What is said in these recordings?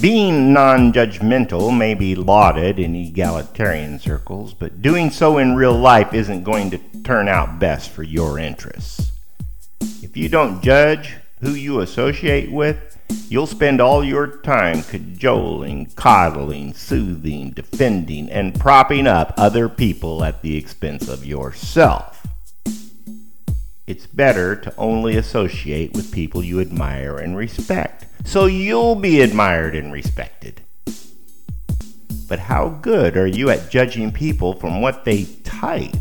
Being non judgmental may be lauded in egalitarian circles, but doing so in real life isn't going to turn out best for your interests. If you don't judge who you associate with, you'll spend all your time cajoling, coddling, soothing, defending, and propping up other people at the expense of yourself. It's better to only associate with people you admire and respect, so you'll be admired and respected. But how good are you at judging people from what they type?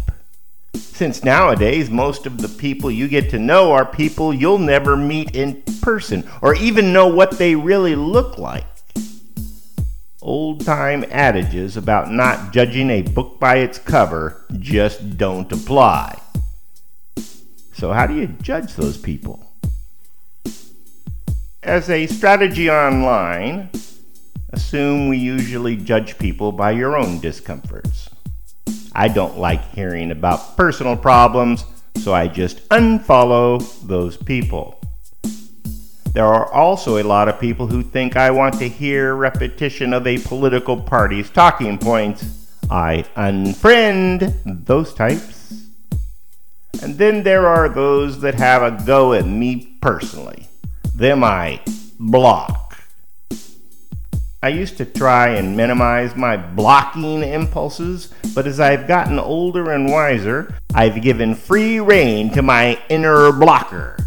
Since nowadays, most of the people you get to know are people you'll never meet in person or even know what they really look like. Old time adages about not judging a book by its cover just don't apply. So, how do you judge those people? As a strategy online, assume we usually judge people by your own discomforts. I don't like hearing about personal problems, so I just unfollow those people. There are also a lot of people who think I want to hear repetition of a political party's talking points. I unfriend those types. And then there are those that have a go at me personally. Them I block. I used to try and minimize my blocking impulses, but as I've gotten older and wiser, I've given free rein to my inner blocker.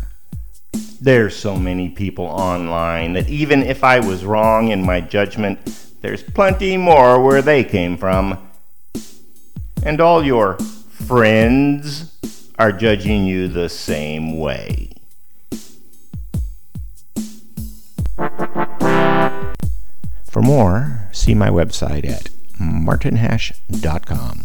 There's so many people online that even if I was wrong in my judgment, there's plenty more where they came from. And all your friends are judging you the same way. For more, see my website at martinhash.com.